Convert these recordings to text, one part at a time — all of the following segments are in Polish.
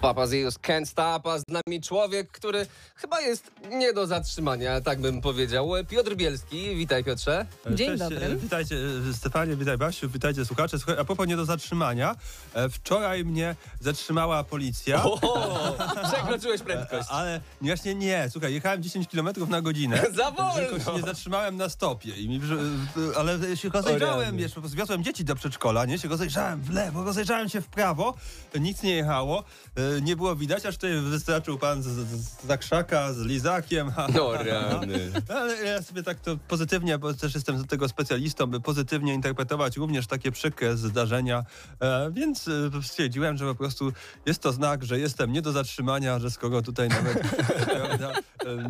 Papa Zeus can't stop, a z nami człowiek, który chyba jest nie do zatrzymania, tak bym powiedział. Piotr Bielski, witaj Piotrze. Dzień Cześć, dobry. e, Witajcie e, Stefanie, witaj Basiu, witajcie słuchacze. Słuchaj, a propos nie do zatrzymania, e, wczoraj mnie zatrzymała policja. O, przekroczyłeś prędkość. E, Ale właśnie nie, słuchaj, jechałem 10 km na godzinę. Za Tylko się wolno. nie zatrzymałem na stopie. I mi, e, ale się rozejrzałem, wiesz, po prostu dzieci do przedszkola, nie? Się rozejrzałem w lewo, rozejrzałem się w prawo, nic nie jechało, e, nie było widać, aż tutaj wystarczył pan z, z, z zakrzaka, z lizakiem. ha, No rany. Ale ja sobie tak to pozytywnie, bo też jestem z tego specjalistą, by pozytywnie interpretować również takie przykre zdarzenia, e, więc e, stwierdziłem, że po prostu jest to znak, że jestem nie do zatrzymania, że skoro tutaj nawet prawda,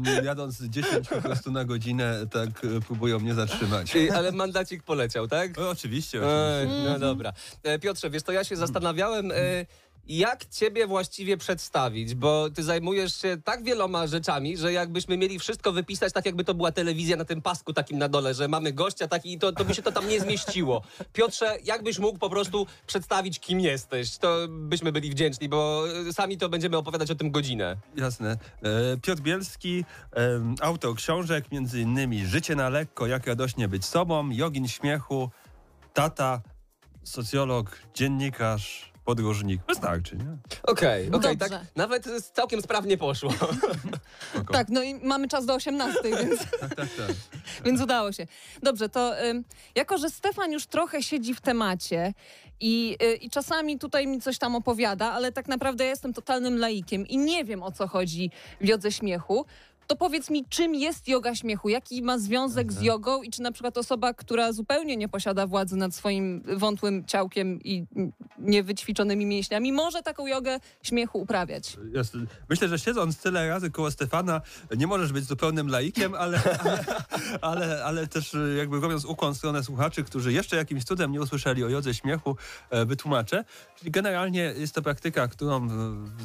e, jadąc 10 po prostu na godzinę, tak próbują mnie zatrzymać. Ale mandacik poleciał, tak? O, oczywiście, Ej, oczywiście. no dobra. Piotrze, wiesz, to ja się zastanawiałem, e, jak ciebie właściwie przedstawić, bo ty zajmujesz się tak wieloma rzeczami, że jakbyśmy mieli wszystko wypisać tak, jakby to była telewizja na tym pasku takim na dole, że mamy gościa taki, to, to by się to tam nie zmieściło. Piotrze, jakbyś mógł po prostu przedstawić, kim jesteś, to byśmy byli wdzięczni, bo e, sami to będziemy opowiadać o tym godzinę. Jasne. E, Piotr Bielski, autor książek, między innymi Życie na lekko, jak radośnie być sobą, Jogin śmiechu, tata, socjolog, dziennikarz, podróżnik. Wystarczy, nie? Okej, okej, Dobrze. tak nawet całkiem sprawnie poszło. Spoko. Tak, no i mamy czas do 18, więc, tak, tak. tak. więc udało się. Dobrze, to ym, jako, że Stefan już trochę siedzi w temacie i, y, i czasami tutaj mi coś tam opowiada, ale tak naprawdę ja jestem totalnym laikiem i nie wiem o co chodzi w jodze śmiechu, to powiedz mi, czym jest yoga śmiechu? Jaki ma związek z jogą i czy na przykład osoba, która zupełnie nie posiada władzy nad swoim wątłym ciałkiem i niewyćwiczonymi mięśniami, może taką jogę śmiechu uprawiać? Myślę, że siedząc tyle razy koło Stefana, nie możesz być zupełnym laikiem, ale, ale, ale, ale też jakby robiąc ukłon w stronę słuchaczy, którzy jeszcze jakimś cudem nie usłyszeli o jodze śmiechu, e, wytłumaczę. Czyli generalnie jest to praktyka, którą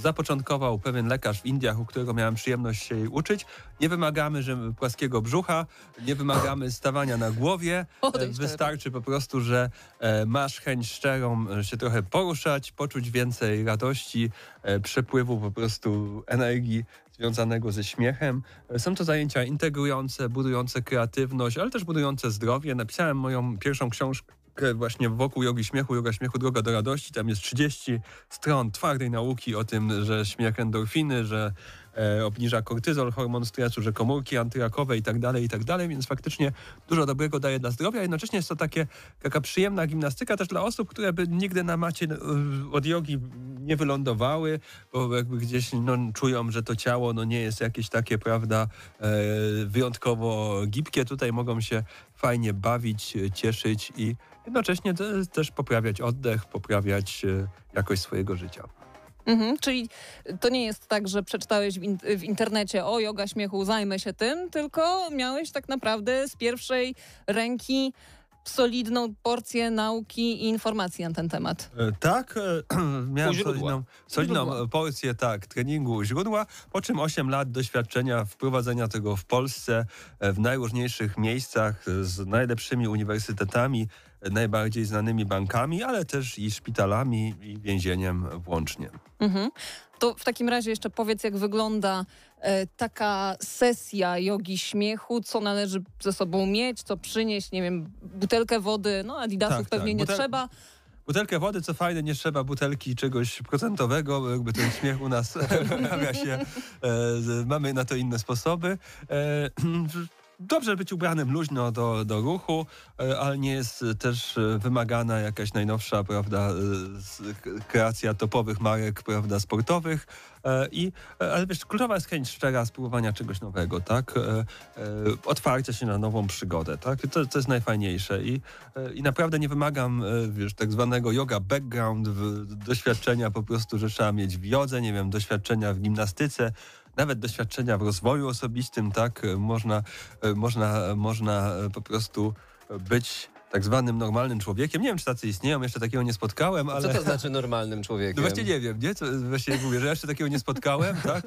zapoczątkował pewien lekarz w Indiach, u którego miałem przyjemność się jej uczyć. Nie wymagamy że płaskiego brzucha, nie wymagamy stawania na głowie. E, Wystarczy po prostu, że e, masz chęć szczerą e, się trochę poruszać, poczuć więcej radości, przepływu po prostu energii związanego ze śmiechem. Są to zajęcia integrujące, budujące kreatywność, ale też budujące zdrowie. Napisałem moją pierwszą książkę właśnie wokół jogi śmiechu, yoga śmiechu, droga do radości. Tam jest 30 stron twardej nauki o tym, że śmiech endorfiny, że obniża kortyzol, hormon stresu, że komórki antyrakowe i tak dalej, i tak dalej, więc faktycznie dużo dobrego daje dla zdrowia. Jednocześnie jest to takie, taka przyjemna gimnastyka też dla osób, które by nigdy na macie e, od jogi nie wylądowały, bo jakby gdzieś no, czują, że to ciało no, nie jest jakieś takie, prawda, e, wyjątkowo gibkie. Tutaj mogą się fajnie bawić, e, cieszyć i jednocześnie te, też poprawiać oddech, poprawiać e, jakość swojego życia. Mhm, czyli to nie jest tak, że przeczytałeś w, in w internecie o yoga śmiechu, zajmę się tym, tylko miałeś tak naprawdę z pierwszej ręki solidną porcję nauki i informacji na ten temat. E, Tak, e, miałem solidną, solidną porcję tak, treningu u źródła, po czym 8 lat doświadczenia wprowadzenia tego w Polsce e, w najróżniejszych miejscach z najlepszymi uniwersytetami, najbardziej znanymi bankami, ale też i szpitalami i więzieniem włącznie. Mhm. To w takim razie jeszcze powiedz, jak wygląda e, taka sesja jogi śmiechu, co należy ze sobą mieć, co przynieść, nie wiem, butelkę wody, no adidasów Tak, pewnie tak. nie Butel- trzeba. Butelkę wody, co fajne, nie trzeba butelki czegoś procentowego, jakby ten śmiech u nas pojawia się. E, mamy na to inne sposoby. E, Dobrze być ubranym luźno do, do ruchu, e, ale nie jest też e, wymagana jakaś najnowsza, prawda, e, kreacja topowych marek, prawda, sportowych. I, ale wiesz, kluczowa jest chęć szczera spróbowania czegoś nowego, tak? Otwarcia się na nową przygodę, tak? To, to jest najfajniejsze. I, I naprawdę nie wymagam, wiesz, tak zwanego yoga background, doświadczenia po prostu, że trzeba mieć w jodze, nie wiem, doświadczenia w gimnastyce, nawet doświadczenia w rozwoju osobistym, tak? E, Można, e, można, można e, po prostu być tak zwanym normalnym człowiekiem. Nie wiem, czy tacy istnieją, jeszcze takiego nie spotkałem, ale... Co to znaczy normalnym człowiekiem? No właśnie nie wiem, nie? Co, właśnie mówię, że ja jeszcze takiego nie spotkałem, tak?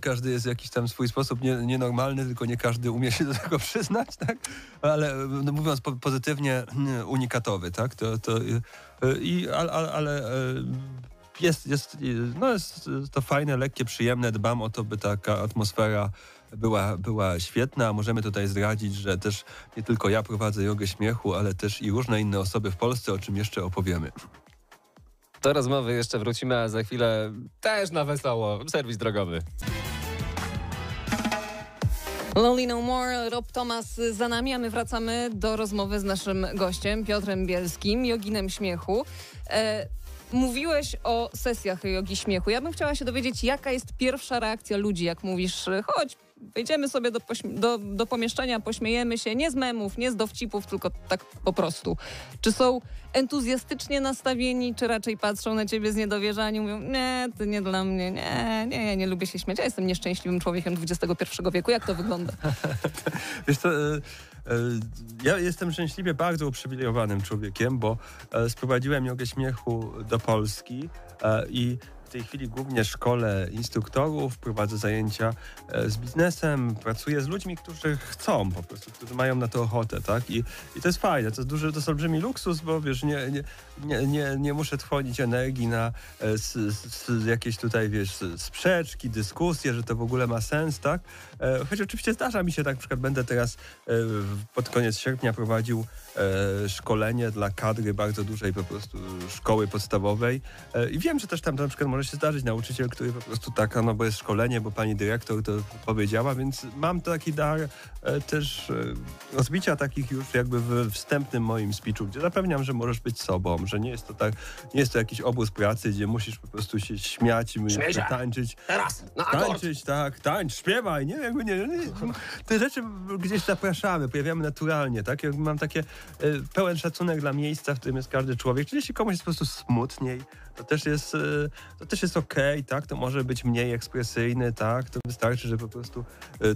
Każdy jest w jakiś tam swój sposób nie, nienormalny, tylko nie każdy umie się do tego przyznać, tak? Ale no, mówiąc po, pozytywnie, mm, unikatowy, tak? To, to, i, ale, ale, jest, jest, no jest to fajne, lekkie, przyjemne. Dbam o to, by taka atmosfera była, była świetna. Możemy tutaj zdradzić, że też nie tylko ja prowadzę jogę śmiechu, ale też i różne inne osoby w Polsce, o czym jeszcze opowiemy. Do rozmowy jeszcze wrócimy, a za chwilę też na wesoło. Serwis drogowy. Lonely No More, Rob Thomas za nami, a my wracamy do rozmowy z naszym gościem, Piotrem Bielskim, joginem śmiechu. E, mówiłeś o sesjach jogi śmiechu. Ja bym chciała się dowiedzieć, jaka jest pierwsza reakcja ludzi, jak mówisz, chodź, wejdziemy sobie do, do, do pomieszczenia, pośmiejemy się, nie z memów, nie z dowcipów, tylko tak po prostu. Czy są entuzjastycznie nastawieni, czy raczej patrzą na ciebie z niedowierzaniem, mówią, nie, to nie dla mnie, nie, nie, ja nie lubię się śmiać, ja jestem nieszczęśliwym człowiekiem XXI wieku. Jak to wygląda? Wiesz co, e, ja jestem szczęśliwie bardzo uprzywilejowanym człowiekiem, bo e, sprowadziłem jogę śmiechu do Polski i w tej chwili głównie szkole instruktorów, prowadzę zajęcia e, z biznesem, pracuję z ludźmi, którzy chcą po prostu, którzy mają na to ochotę, tak? I, i to jest fajne, to jest duży, to jest olbrzymi luksus, bo wiesz, nie, nie, nie, nie, muszę trwonić energii na e, jakieś tutaj, wiesz, sprzeczki, dyskusje, że to w ogóle ma sens, tak? E, choć oczywiście zdarza mi się tak, na przykład będę teraz pod koniec sierpnia prowadził szkolenie dla kadry bardzo dużej po prostu szkoły podstawowej i wiem, że też tam na przykład może się zdarzyć nauczyciel, który po prostu taka, no bo jest szkolenie, bo pani dyrektor to powiedziała, więc mam taki dar e, też e, rozbicia takich już jakby w wstępnym moim speechu, gdzie zapewniam, że możesz być sobą, że nie jest to tak, nie jest to jakiś obóz pracy, gdzie musisz po prostu się śmiać, Śmiecie. tańczyć. Teraz, na akord. Tańczyć, tak, tańcz, śpiewaj, nie, jakby nie, nie, te rzeczy gdzieś zapraszamy, pojawiamy naturalnie, tak, jakby mam takie e, pełen szacunek dla miejsca, w którym jest każdy człowiek, czyli jeśli komuś jest po prostu smutniej, to też jest, to też jest okej, okay, tak? To może być mniej ekspresyjny, tak? To wystarczy, że po prostu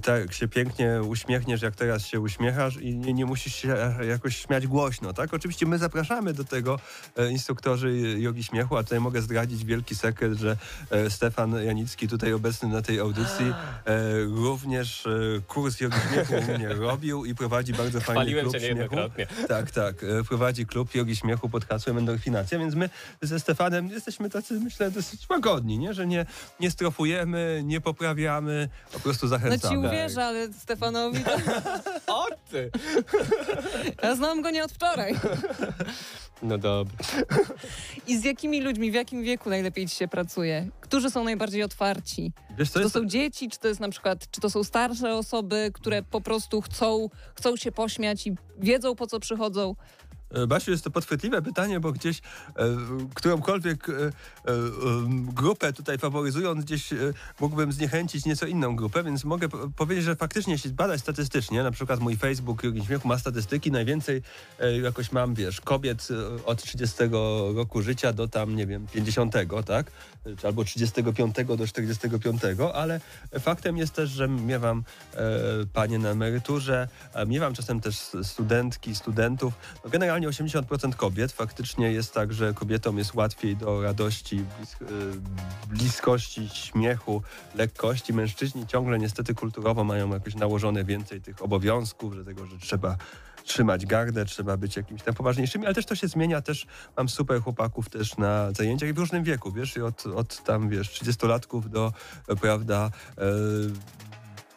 tak się pięknie uśmiechniesz, jak teraz się uśmiechasz i nie, nie musisz się jakoś śmiać głośno, tak? Oczywiście my zapraszamy do tego e, instruktorzy jogi śmiechu, a tutaj mogę zdradzić wielki sekret, że e, Stefan Janicki tutaj obecny na tej audycji e, również kurs jogi śmiechu u mnie robił i prowadzi bardzo fajny Chwaliłem klub śmiechu. Tak, tak. Prowadzi klub jogi śmiechu pod hasłem endorfinacja, więc my ze Stefanem jesteśmy tacy, myślę, dosyć łagodni, nie? że nie, nie strofujemy, nie poprawiamy, po prostu zachęcamy. No ci uwierzę, ale Stefanowi to... o ty! Ja znam go nie od wczoraj. No dobra. I z jakimi ludźmi, w jakim wieku najlepiej ci się pracuje? Którzy są najbardziej otwarci? Wiesz, czy to jest... są dzieci, czy to jest na przykład, czy to są starsze osoby, które po prostu chcą, chcą się pośmiać i wiedzą po co przychodzą? E, Basiu, jest to podchwytliwe pytanie, bo gdzieś e, którąkolwiek e, e, grupę tutaj faworyzując, gdzieś e, mógłbym zniechęcić nieco inną grupę, więc mogę powiedzieć, że faktycznie jeśli badać statystycznie, na przykład mój Facebook Jurgen Śmiechu ma statystyki, najwięcej e, jakoś mam, wiesz, kobiet od 30 roku życia do tam, nie wiem, 50, tak? Czy albo 35 do 45, ale faktem jest też, że miewam panie na emeryturze, miewam czasem też studentki, studentów. No generalnie generalnie 80% kobiet. Faktycznie jest tak, że kobietom jest łatwiej do radości, y, bliskości, śmiechu, lekkości. Mężczyźni ciągle niestety kulturowo mają jakoś nałożone więcej tych obowiązków, że tego, że trzeba trzymać gardę, trzeba być jakimś tam poważniejszym, ale też to się zmienia, też mam super chłopaków też na zajęciach i w różnym wieku, wiesz, od, od tam, wiesz, 30-latków do, prawda,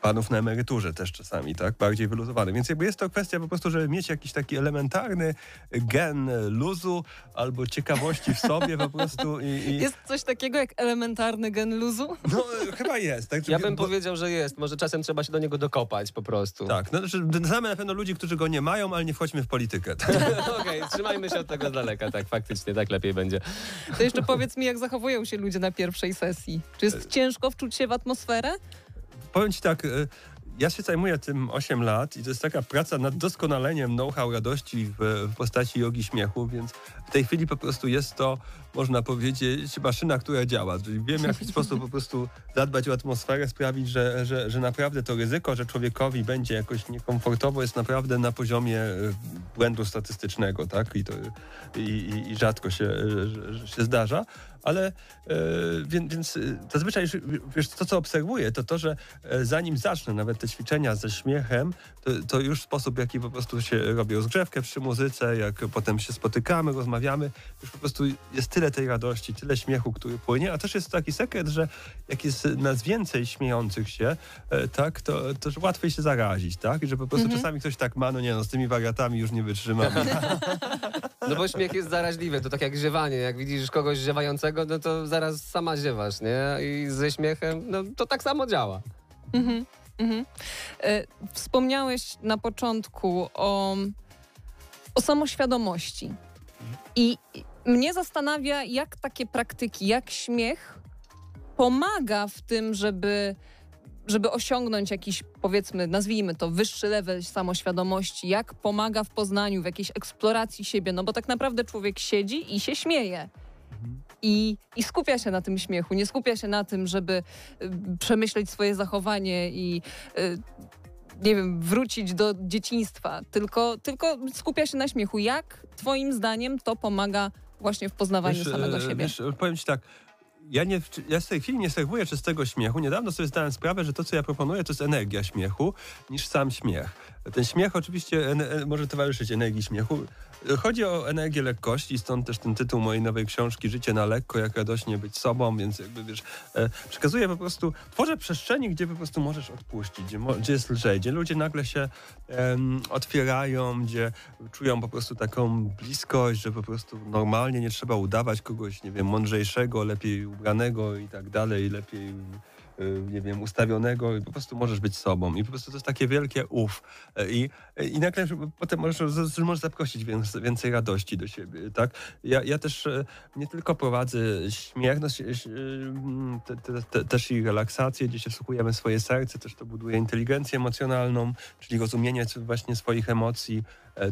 panów na emeryturze też czasami, tak? Bardziej wyluzowany. Więc jakby jest to kwestia po prostu, żeby mieć jakiś taki elementarny gen luzu albo ciekawości w sobie po prostu. I, i... Jest coś takiego jak elementarny gen luzu? No chyba jest. Tak? Ja bym bo... powiedział, że jest. Może czasem trzeba się do niego dokopać po prostu. Tak, no, znaczy, znamy na pewno ludzi, którzy go nie mają, ale nie wchodźmy w politykę. Tak? Okej, okay, trzymajmy się od tego z daleka, tak, faktycznie, tak lepiej będzie. To jeszcze powiedz mi, jak zachowują się ludzie na pierwszej sesji? Czy jest ciężko wczuć się w atmosferę? Powiem ci tak, y, ja się zajmuję tym 8 lat i to jest taka praca nad doskonaleniem know-how radości w, w, postaci jogi śmiechu, więc w tej chwili po prostu jest to, można powiedzieć, maszyna, która działa. Wiem, w jaki sposób po prostu zadbać o atmosferę, sprawić, że, że, że naprawdę to ryzyko, że człowiekowi będzie jakoś niekomfortowo, jest naprawdę na poziomie y, błędu statystycznego, tak? I, to, i, i, rzadko się, że się zdarza, ale e, więc, więc e, zazwyczaj wiesz, to, co obserwuję, to to, że e, zanim zacznę nawet te ćwiczenia ze śmiechem, to, to już sposób, w jaki po prostu się robi rozgrzewkę przy muzyce, jak potem się spotykamy, rozmawiamy, już po prostu jest tyle tej radości, tyle śmiechu, który płynie, a też jest taki sekret, że jak jest nas więcej śmiejących się, e, tak, to, to łatwiej się zarazić, tak? I że po prostu czasami ktoś tak ma, no nie no, z tymi wariatami już nie wytrzymam. No bo śmiech jest zaraźliwy, to tak jak ziewanie. Jak widzisz kogoś ziewającego, no to zaraz sama ziewasz, nie? I ze śmiechem, no to tak samo działa. Mhm, mhm. E, Wspomniałeś na początku o, o samoświadomości. I mnie zastanawia, jak takie praktyki, jak śmiech pomaga w tym, żeby, żeby osiągnąć jakiś, powiedzmy, nazwijmy to, wyższy level samoświadomości, jak pomaga w poznaniu, w jakiejś eksploracji siebie, no bo tak naprawdę człowiek siedzi i się śmieje. I, I skupia się na tym śmiechu, nie skupia się na tym, żeby y, przemyśleć swoje zachowanie i y, nie wiem, wrócić do dzieciństwa, tylko, tylko skupia się na śmiechu. Jak twoim zdaniem to pomaga właśnie w poznawaniu Wiesz, samego e, siebie? Wiesz, powiem ci tak, ja, nie, ja w tej chwili nie serwuję czystego śmiechu. Niedawno sobie zdałem sprawę, że to, co ja proponuję, to jest energia śmiechu niż sam śmiech. Ten śmiech oczywiście może towarzyszyć energii śmiechu. Chodzi o energię lekkości, stąd też ten tytuł mojej nowej książki Życie na lekko, jak radośnie być sobą, więc jakby wiesz, e, przekazuję po prostu, tworzę przestrzeni, gdzie po prostu możesz odpuścić, gdzie, gdzie jest lżej, gdzie ludzie nagle się otwierają, gdzie czują po prostu taką bliskość, że po prostu normalnie nie trzeba udawać kogoś, nie wiem, mądrzejszego, lepiej ubranego i tak dalej, lepiej nie wiem, ustawionego i po prostu możesz być sobą. I po prostu to jest takie wielkie uf. I, i nagle potem możesz, możesz zaprosić więcej, więcej radości do siebie, tak? Ja, ja też e, nie tylko prowadzę śmiech, no, mm, te, te, te, też i relaksację, gdzie się wsłuchujemy swoje serce, też to buduje inteligencję emocjonalną, czyli rozumienie właśnie swoich emocji,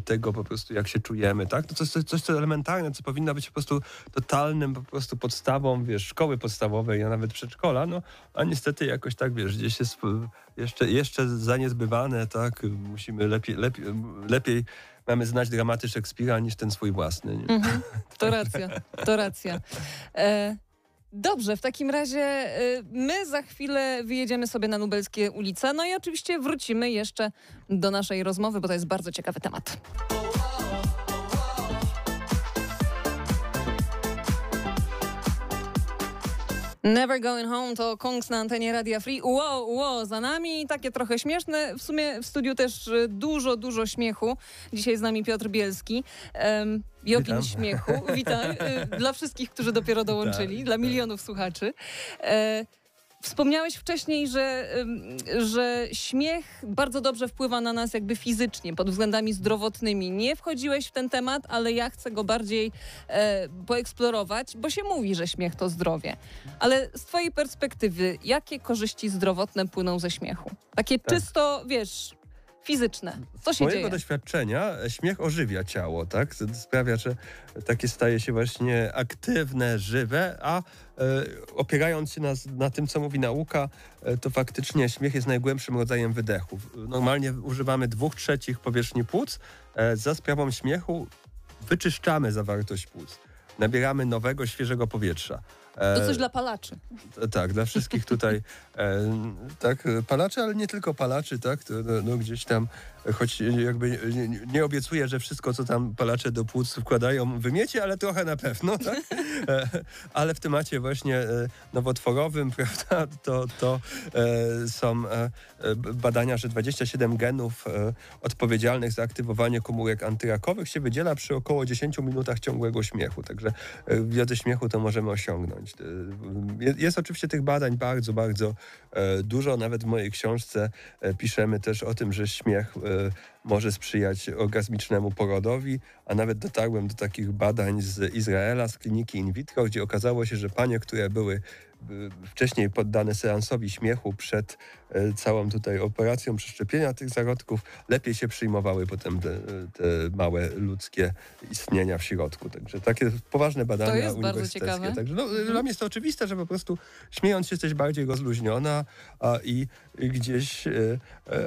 tego po prostu jak się czujemy, tak? To coś, coś, coś co elementarne, co powinno być po prostu totalnym po prostu podstawą, wiesz, szkoły podstawowej, a nawet przedszkola, no, a niestety jakoś tak, wiesz, gdzieś jest p- jeszcze, jeszcze zaniedbywane, tak? Musimy lepiej, lepiej, lepiej mamy znać dramaty Szekspira niż ten swój własny? Mhm, to racja, to racja. E, dobrze, w takim razie e, my za chwilę wyjedziemy sobie na Lubelskie ulice, no i oczywiście wrócimy jeszcze do naszej rozmowy, bo to jest bardzo ciekawy temat. Never Going Home to Kongs na antenie Radia Free. Wow, wow, za nami takie trochę śmieszne. W sumie w studiu też y, dużo, dużo śmiechu. Dzisiaj z nami Piotr Bielski. Um, śmiechu. Witam. Y, Dla wszystkich, którzy dopiero dołączyli, Tak, dla tak. milionów słuchaczy. E, Wspomniałeś wcześniej, że, że śmiech bardzo dobrze wpływa na nas jakby fizycznie, pod względami zdrowotnymi. Nie wchodziłeś w ten temat, ale ja chcę go bardziej e, poeksplorować, bo się mówi, że śmiech to zdrowie. Ale z twojej perspektywy, jakie korzyści zdrowotne płyną ze śmiechu? Takie Tak. czysto, wiesz, fizyczne. Co Z się mojego dzieje? doświadczenia e, śmiech ożywia ciało, tak? Sprawia, że takie staje się właśnie aktywne, żywe, a e, opierając się na, na tym, co mówi nauka, e, to faktycznie śmiech jest najgłębszym rodzajem wydechu. Normalnie używamy dwóch trzecich powierzchni płuc. E, za sprawą śmiechu wyczyszczamy zawartość płuc. Nabieramy nowego, świeżego powietrza. E, To coś dla palaczy. Tak, dla wszystkich tutaj e, tak, palaczy, ale nie tylko palaczy, tak, no, no, gdzieś tam, choć jakby nie, nie obiecuję, że wszystko, co tam palacze do płuc wkładają, wymiecie, ale trochę na pewno, tak, e, ale w temacie właśnie e, nowotworowym, prawda, to, to e, są e, e, badania, że 27 genów e, odpowiedzialnych za aktywowanie komórek antyrakowych się wydziela przy około 10 minutach ciągłego śmiechu, także e, w wiodze śmiechu to możemy osiągnąć. E, je- Jest oczywiście tych badań bardzo, bardzo e, dużo. Nawet w mojej książce e, piszemy też o tym, że śmiech e, może sprzyjać orgazmicznemu porodowi, a nawet dotarłem do takich badań z Izraela, z kliniki in vitro, gdzie okazało się, że panie, które były e, wcześniej poddane seansowi śmiechu przed e, całą tutaj operacją przeszczepienia tych zarodków, lepiej się przyjmowały potem te, te małe ludzkie istnienia w środku. Także takie poważne badania To jest bardzo uniwersyteckie. ciekawe. Także no, dla mnie jest to oczywiste, że po prostu śmiejąc się jesteś bardziej rozluźniona a, i gdzieś, e,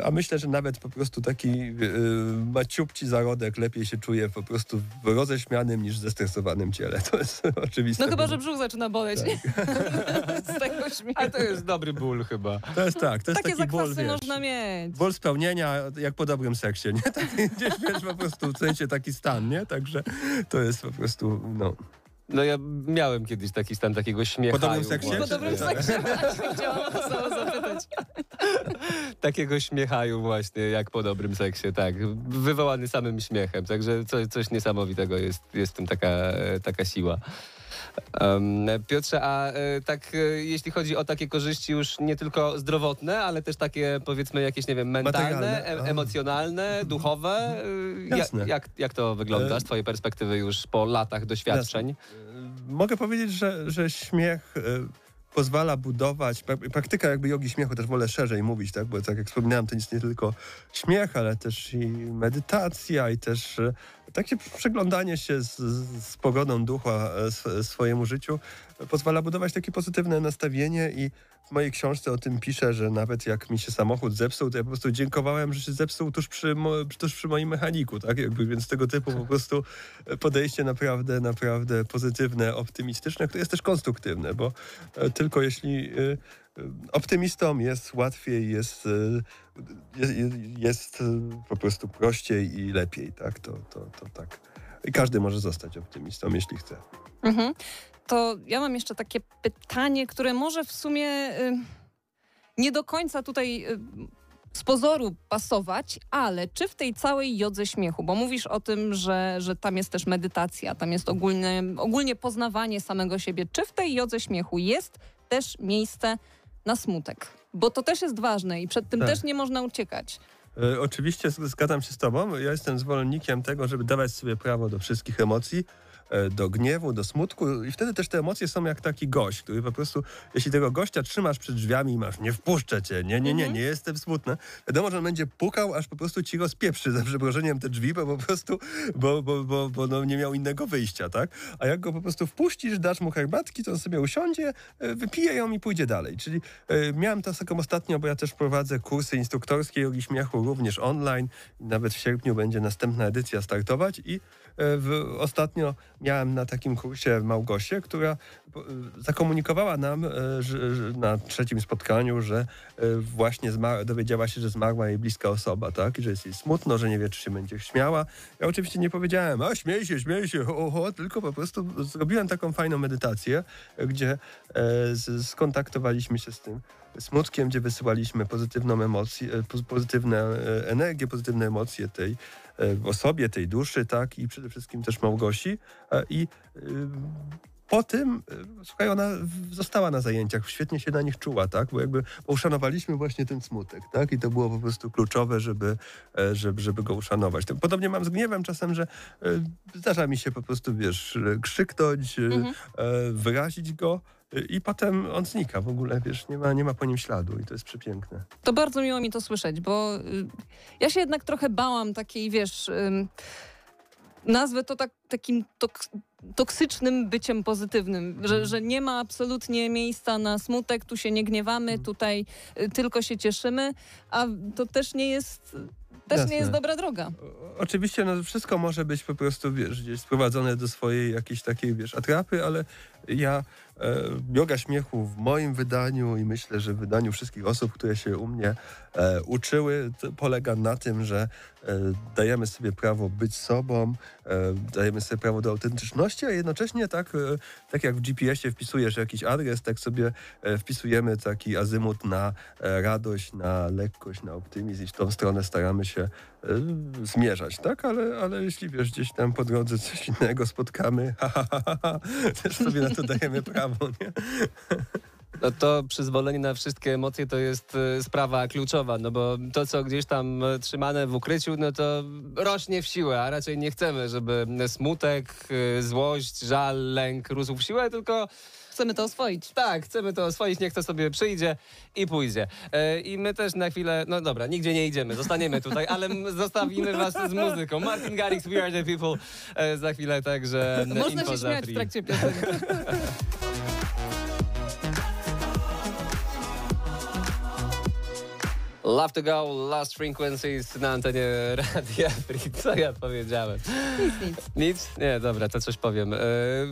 a myślę, że nawet po prostu taki maciupci zarodek lepiej się czuje po prostu w roześmianym niż zestresowanym ciele. To jest oczywiste. No chyba, że brzuch zaczyna boleć. Tak. Z tego śmiechu. Ale to jest dobry ból chyba. To jest tak, to jest Takie taki ból, wiesz, można mieć. ból spełnienia, jak po dobrym seksie, nie? Taki, gdzieś, wiesz, po prostu w sensie taki stan, nie? Także to jest po prostu, no... No ja miałem kiedyś taki stan takiego śmiechu. Po dobrym seksie? Po dobrym seksie właśnie chciałam to samo zapytać. Takiego śmiechaju właśnie, jak po dobrym seksie, tak. Wywołany samym śmiechem, także coś, coś niesamowitego jest, jest w tym taka, e, taka siła. Piotrze, a e, tak e, jeśli chodzi o takie korzyści już nie tylko zdrowotne, ale też takie powiedzmy jakieś, nie wiem, mentalne, e- emocjonalne, duchowe, e, ja, Jasne. jak, jak to wygląda z twojej perspektywy już po latach doświadczeń? Mogę powiedzieć, że, że śmiech pozwala budować, pra- praktyka jakby jogi śmiechu, też wolę szerzej mówić, tak? bo tak jak wspominałem, to nic nie tylko śmiech, ale też i medytacja i też e, takie przeglądanie się z, z pogodą ducha e, sw- swojemu życiu pozwala budować takie pozytywne nastawienie i w mojej książce o tym piszę, że nawet jak mi się samochód zepsuł, to ja po prostu dziękowałem, że się zepsuł tuż przy, tuż przy moim mechaniku, tak? Jakby, więc tego typu po prostu podejście naprawdę, naprawdę pozytywne, optymistyczne, które jest też konstruktywne, bo e, tylko jeśli e, e, optymistom jest łatwiej, jest, e, jest, jest e, po prostu prościej i lepiej, tak? To, to, to tak. I każdy może zostać optymistą, jeśli chce. Mhm. To ja mam jeszcze takie pytanie, które może w sumie y, nie do końca tutaj y, z pozoru pasować, ale czy w tej całej jodze śmiechu, bo mówisz o tym, że, że tam jest też medytacja, tam jest ogólne, ogólnie poznawanie samego siebie, czy w tej jodze śmiechu jest też miejsce na smutek? Bo to też jest ważne i przed tym Tak. też nie można uciekać. E, Oczywiście zgadzam się z Tobą. Ja jestem zwolennikiem tego, żeby dawać sobie prawo do wszystkich emocji, do gniewu, do smutku i wtedy też te emocje są jak taki gość, który po prostu, jeśli tego gościa trzymasz przed drzwiami i masz, nie wpuszczę cię, nie, nie, nie, nie jestem smutny, wiadomo, że on będzie pukał, aż po prostu ci rozpieprzy za przeproszeniem te drzwi, bo po prostu, bo, bo, bo, bo no, nie miał innego wyjścia, tak? A jak go po prostu wpuścisz, dasz mu herbatki, to on sobie usiądzie, e, wypije ją i pójdzie dalej. Czyli e, miałem to taką ostatnio, bo ja też prowadzę kursy instruktorskie jogi śmiechu również online. Nawet w sierpniu będzie następna edycja startować i e, w, ostatnio miałem na takim kursie Małgosię, która e, zakomunikowała nam e, że, że na trzecim spotkaniu, że e, właśnie zma- dowiedziała się, że zmarła jej bliska osoba, tak? I że jest jej smutno, że nie wie, czy się będzie śmiała. Ja oczywiście nie powiedziałem, a śmiej się, śmiej się, ho, ho, tylko po prostu zrobiłem taką fajną medytację, e, gdzie e, z, skontaktowaliśmy się z tym smutkiem, gdzie wysyłaliśmy pozytywną emocję, e, poz- pozytywne e, energię, pozytywne emocje tej e, osobie, tej duszy, tak, i przede wszystkim też Małgosi. E, I e, po tym, e, słuchaj, ona została na zajęciach, świetnie się na nich czuła, tak, bo jakby uszanowaliśmy właśnie ten smutek, tak, i to było po prostu kluczowe, żeby, żeby, żeby go uszanować. Podobnie mam z gniewem czasem, że zdarza mi się po prostu, wiesz, krzyknąć, Mhm. wyrazić go i potem on znika w ogóle, wiesz, nie ma, nie ma po nim śladu i to jest przepiękne. To bardzo miło mi to słyszeć, bo y, ja się jednak trochę bałam takiej, wiesz, nazwę to tak, takim toks toksycznym byciem pozytywnym, że, że nie ma absolutnie miejsca na smutek, tu się nie gniewamy, Mhm. tutaj y, tylko się cieszymy, a to też nie jest, też Jasne. nie jest dobra droga. Oczywiście no, wszystko może być po prostu, wiesz, gdzieś sprowadzone do swojej jakiejś takiej, wiesz, atrapy, ale ja e, yoga śmiechu w moim wydaniu i myślę, że w wydaniu wszystkich osób, które się u mnie e, uczyły, polega na tym, że e, dajemy sobie prawo być sobą, dajemy sobie prawo do autentyczności, a jednocześnie tak, tak jak w GPS-ie wpisujesz jakiś adres, tak sobie wpisujemy taki azymut na radość, na lekkość, na optymizm i w tą stronę staramy się zmierzać, tak? Ale, ale jeśli wiesz, gdzieś tam po drodze coś innego spotkamy, ha, ha, ha, ha, też sobie na to dajemy prawo, nie? No to przyzwolenie na wszystkie emocje to jest e, sprawa kluczowa, no bo to, co gdzieś tam e, trzymane w ukryciu, no to rośnie w siłę, a raczej nie chcemy, żeby smutek, złość, żal, lęk rósł w siłę, tylko Chcemy to oswoić. tak, chcemy to oswoić, niech to sobie przyjdzie i pójdzie. E, I my też na chwilę, no dobra, nigdzie nie idziemy, zostaniemy tutaj, ale zostawimy was z muzyką. Martin Garrix, We Are The People, e, za chwilę także Można się śmiać w free. trakcie piosenki. Love to go, Last Frequencies na antenie Radia Free. Co ja powiedziałem? Nic, nic. Nic? Nie, dobra, to coś powiem. E,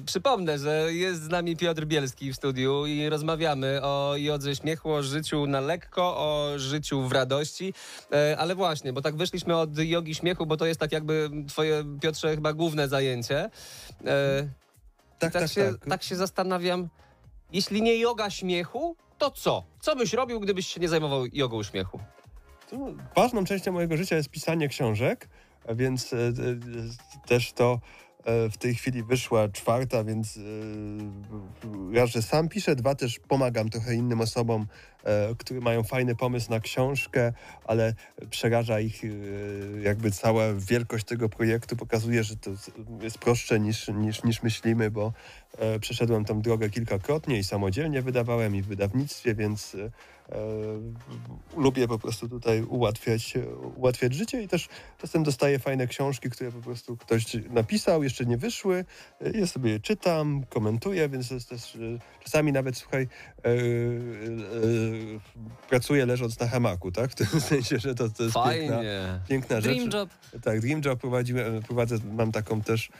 przypomnę, że jest z nami Piotr Bielski w studiu i rozmawiamy o jodze śmiechu, o życiu na lekko, o życiu w radości. E, ale właśnie, bo tak wyszliśmy od jogi śmiechu, bo to jest tak jakby twoje, Piotrze, chyba główne zajęcie. E, Tak, tak, tak, się, tak. tak się zastanawiam, jeśli nie joga śmiechu, to co? Co byś robił, gdybyś się nie zajmował jogą śmiechu? To Ważną częścią mojego życia jest pisanie książek, więc e, e, też to e, w tej chwili wyszła czwarta, więc raz, że sam piszę, dwa też pomagam trochę innym osobom, e, które mają fajny pomysł na książkę, ale przeraża ich e, jakby cała wielkość tego projektu, pokazuje, że to jest prostsze niż, niż, niż myślimy, bo e, przeszedłem tą drogę kilkakrotnie i samodzielnie wydawałem i w wydawnictwie, więc lubię po prostu tutaj ułatwiać, ułatwiać życie i też czasem dostaję fajne książki, które po prostu ktoś napisał, jeszcze nie wyszły. Ja sobie je czytam, komentuję, więc jest też e, czasami nawet, słuchaj, e, e, pracuję leżąc na hamaku, tak? W tym sensie, że to, to jest piękna, Fajnie. piękna rzecz. Dream job. Tak, Dream Job prowadziłem, prowadzę, mam taką też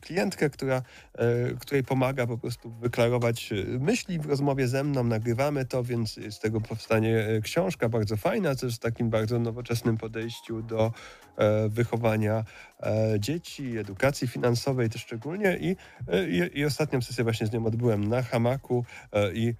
klientkę, która, e, której pomaga po prostu wyklarować e, myśli w rozmowie ze mną, nagrywamy to, więc z tego powstanie e, książka bardzo fajna, też z takim bardzo nowoczesnym podejściu do wychowania dzieci, edukacji finansowej też szczególnie i, i, i ostatnią sesję właśnie z nią odbyłem na hamaku i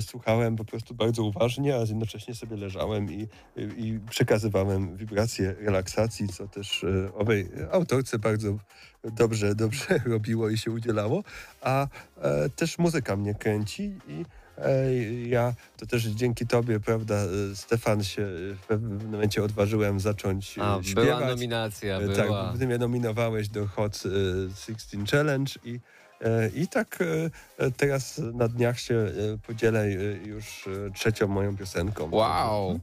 słuchałem po prostu bardzo uważnie, a jednocześnie sobie leżałem i, i, przekazywałem wibracje relaksacji, co też e, owej autorce bardzo dobrze, dobrze robiło i się udzielało, a e, też muzyka mnie kręci i e, ja to też dzięki tobie, prawda, e, Stefan się w pewnym momencie odważyłem zacząć e, A, była śpiewać. nominacja, E, była. Tak, ty mnie nominowałeś do Hot e, 16 Challenge i, e, i tak e, e, teraz na dniach się e, podzielę e, już e, trzecią moją piosenką. Wow.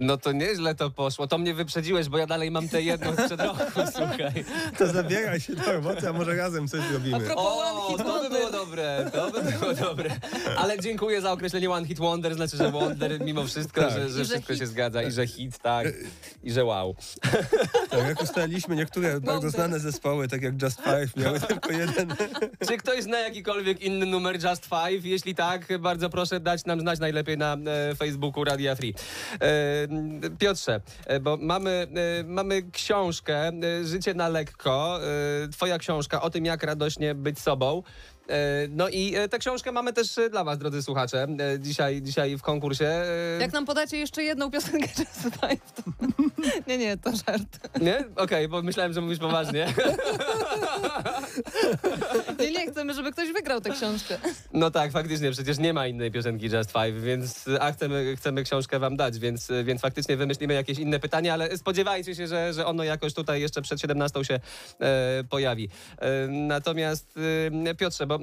No to nieźle to poszło. To mnie wyprzedziłeś, bo ja dalej mam tę jedną sprzed roku, słuchaj. To zabieraj się do roboty, a może razem coś A zrobimy. propos One O, Hit to by Wonder. było dobre, to by było dobre. Ale dziękuję za określenie One Hit Wonder, znaczy, że Wonder mimo wszystko, Tak. że, I że że wszystko hit. się zgadza i że hit, tak, i że wow. Tak, jak ustaliliśmy, niektóre bardzo znane zespoły, tak jak Just Five, miały tylko jeden. Czy ktoś zna jakikolwiek inny numer Just Five? Jeśli tak, bardzo proszę dać nam znać najlepiej na e, Facebooku Radia Free. E, Piotrze, e, bo mamy, e, mamy książkę e, Życie na lekko, twoja książka o tym, jak radośnie być sobą. E, No i e, tę książkę mamy też e, dla was, drodzy słuchacze, dzisiaj, dzisiaj w konkursie. Jak nam podacie jeszcze jedną piosenkę Just Five, to... Nie, nie, to żart. Nie? Okej, bo myślałem, że mówisz poważnie. Nie, nie, chcemy, żeby ktoś wygrał tę książkę. No tak, faktycznie, przecież nie ma innej piosenki Just Five, więc a chcemy, chcemy książkę wam dać, więc, więc faktycznie wymyślimy jakieś inne pytanie, ale spodziewajcie się, że, że ono jakoś tutaj jeszcze przed 17 się e, pojawi. E, natomiast e, Piotrze, bo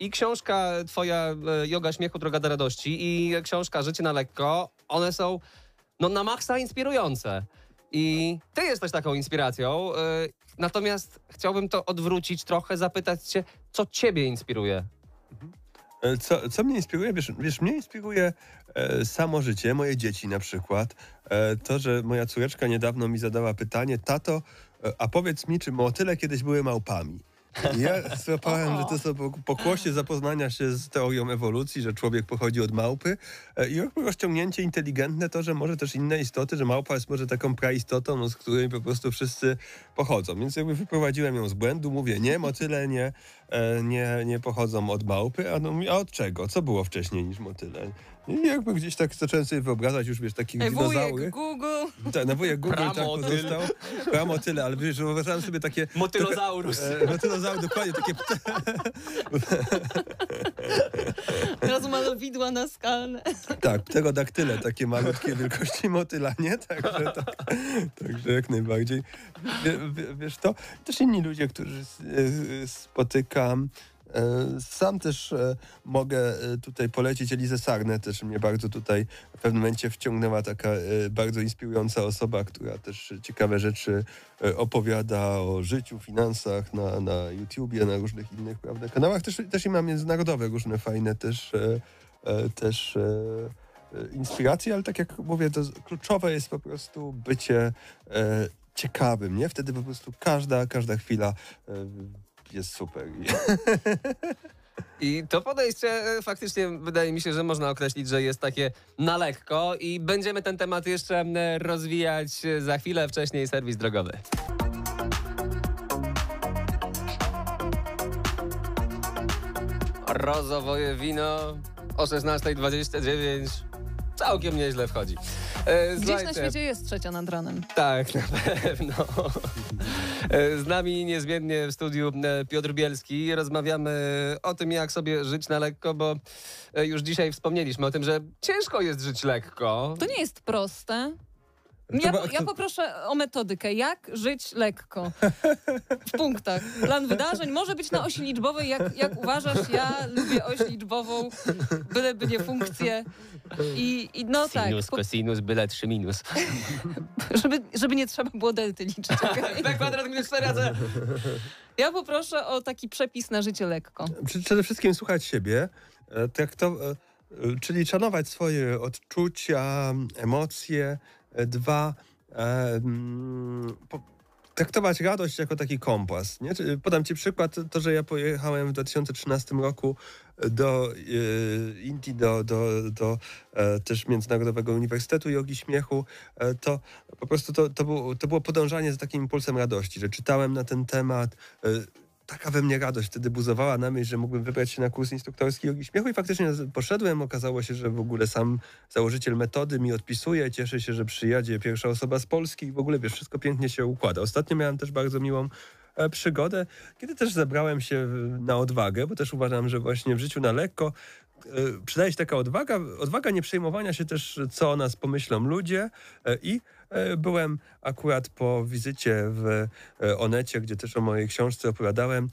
i książka twoja e, Yoga Śmiechu, Droga do Radości i książka Życie na lekko, one są no, na maksa inspirujące. I ty jesteś taką inspiracją, e, natomiast chciałbym to odwrócić trochę, zapytać cię, co ciebie inspiruje? E, Co, co mnie inspiruje? Wiesz, wiesz mnie inspiruje e, samo życie, moje dzieci na przykład. E, to, że moja córeczka niedawno mi zadała pytanie, tato, e, a powiedz mi, czy motyle kiedyś były małpami? Ja złapałem, że to są pok- pokłosie zapoznania się z teorią ewolucji, że człowiek pochodzi od małpy e, i rozciągnięcie inteligentne to, że może też inne istoty, że małpa jest może taką praistotą, no, z której po prostu wszyscy pochodzą. Więc jakby wyprowadziłem ją z błędu, mówię, nie, motyle nie, e, nie, nie pochodzą od małpy, a, no, a od czego? Co było wcześniej niż motyle? I jakby gdzieś tak zacząłem sobie wyobrażać już, wiesz, takich Ej, dinozaury. wujek, Google. Tak, no wujek Google tak Pramotyl. pozostał. Pramotyle, ale wiesz, wyobrażałem sobie takie... Motylozaurus. E, motylozaury, dokładnie, takie Od razu malowidła na skalne. Tak, pterodaktyle, takie malutkie wielkości motyla, nie? Także, tak, także jak najbardziej. Wie, wie, wiesz to? Też inni ludzie, którzy e, spotykam. E, Sam też e, mogę e, tutaj polecić Elizę Sarnę, też mnie bardzo tutaj w pewnym momencie wciągnęła taka bardzo inspirująca osoba, która też ciekawe rzeczy opowiada o życiu, finansach na, na YouTubie, na różnych innych prawda, kanałach. Też, też i ma międzynarodowe różne fajne też, też e, inspiracji, ale tak jak mówię, to kluczowe jest po prostu bycie ciekawym, nie? Wtedy po prostu każda, każda chwila jest super. I to podejście e, faktycznie wydaje mi się, że można określić, że jest takie na lekko i będziemy ten temat jeszcze rozwijać e, za chwilę. Wcześniej serwis drogowy. Rozowoje wino o 16.29 całkiem nieźle wchodzi. E, Gdzieś na świecie jest trzecia nad ranem. tak, na pewno. E, Z nami niezmiennie w studiu e, Piotr Bielski. Rozmawiamy o tym, jak sobie żyć na lekko, bo e, już dzisiaj wspomnieliśmy o tym, że ciężko jest żyć lekko. To nie jest proste. Ja, Trzeba- ja poproszę o metodykę. Jak żyć lekko? W punktach. Plan wydarzeń może być na osi liczbowej, jak, jak uważasz. Ja lubię oś liczbową, byleby nie funkcje. I, i no tak, Sinus, po, cosinus, byle 3 minus. żeby, żeby nie trzeba było delty liczyć. B kwadrat minus 4 AC. Ja poproszę o taki przepis na życie lekko. Przede wszystkim słuchać siebie, tak to, e, czyli szanować swoje odczucia, emocje. Dwa, mm, po, traktować radość jako taki kompas. Nie? Podam ci przykład, to, że ja pojechałem w 2013 roku do e, Indii, do, do, do e, też Międzynarodowego Uniwersytetu Jogi Śmiechu, e, to po prostu to, to, było, to było podążanie za takim impulsem radości, że czytałem na ten temat, e, taka we mnie radość wtedy buzowała na myśl, że mógłbym wybrać się na kurs instruktorski jogi śmiechu i faktycznie poszedłem. Okazało się, że w ogóle sam założyciel metody mi odpisuje, cieszę się, że przyjadzie pierwsza osoba z Polski i w ogóle wiesz, wszystko pięknie się układa. Ostatnio miałem też bardzo miłą e, przygodę, kiedy też zebrałem się na odwagę, bo też uważam, że właśnie w życiu na lekko e, przydaje się taka odwaga, odwaga nie przejmowania się też, co o nas pomyślą ludzie e, i byłem akurat po wizycie w e, Onecie, gdzie też o mojej książce opowiadałem e,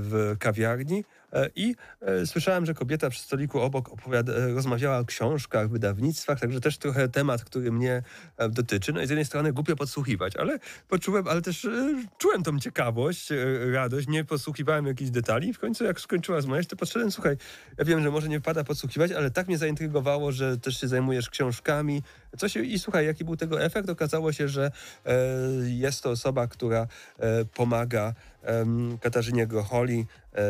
w kawiarni. E, i e, słyszałem, że kobieta przy stoliku obok e, rozmawiała o książkach, wydawnictwach, także też trochę temat, który mnie e, dotyczy. No i z jednej strony głupio podsłuchiwać, ale poczułem, ale też e, czułem tą ciekawość, e, radość, nie podsłuchiwałem jakichś detali. I w końcu jak skończyła rozmawiać, to podszedłem, słuchaj, ja wiem, że może nie wypada podsłuchiwać, ale tak mnie zaintrygowało, że też się zajmujesz książkami, co się, i słuchaj, jaki był tego efekt? Okazało się, że e, jest to osoba, która e, pomaga Katarzynie Grocholi, e,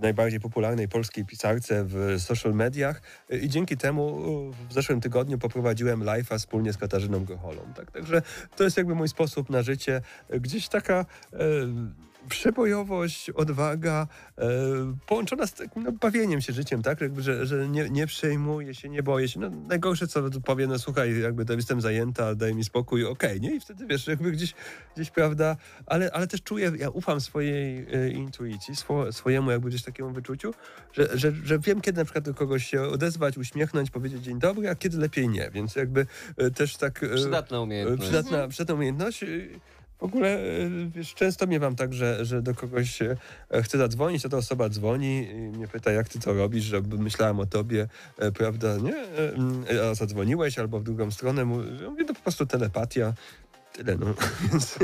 najbardziej popularnej polskiej pisarce w social mediach i dzięki temu w zeszłym tygodniu poprowadziłem live'a wspólnie z Katarzyną Grocholą. Tak? Także to jest jakby mój sposób na życie. Gdzieś taka przebojowość, odwaga e, połączona z takim no, bawieniem się życiem, tak? Jakby, że, że nie, nie przejmuję się, nie boję się. No, najgorsze, co powie, no słuchaj, jakby to jestem zajęta, daj mi spokój, okej, nie? I wtedy, wiesz, jakby gdzieś, gdzieś prawda, ale, ale też czuję, ja ufam swojej e, intuicji, swo, swojemu jakby gdzieś takiemu wyczuciu, że, że, że wiem, kiedy na przykład do kogoś się odezwać, uśmiechnąć, powiedzieć dzień dobry, a kiedy lepiej nie, więc jakby e, też tak... e, Przydatna umiejętność. Przydatna, przydatna umiejętność. W ogóle y, wiesz, często miewam tak, że, że do kogoś e, chcę zadzwonić, a ta osoba dzwoni i mnie pyta, jak ty to robisz, żeby myślałem o tobie, e, prawda, nie? E, mm, A zadzwoniłeś albo w drugą stronę. Mówię, to po prostu telepatia. Tyle, no. Więc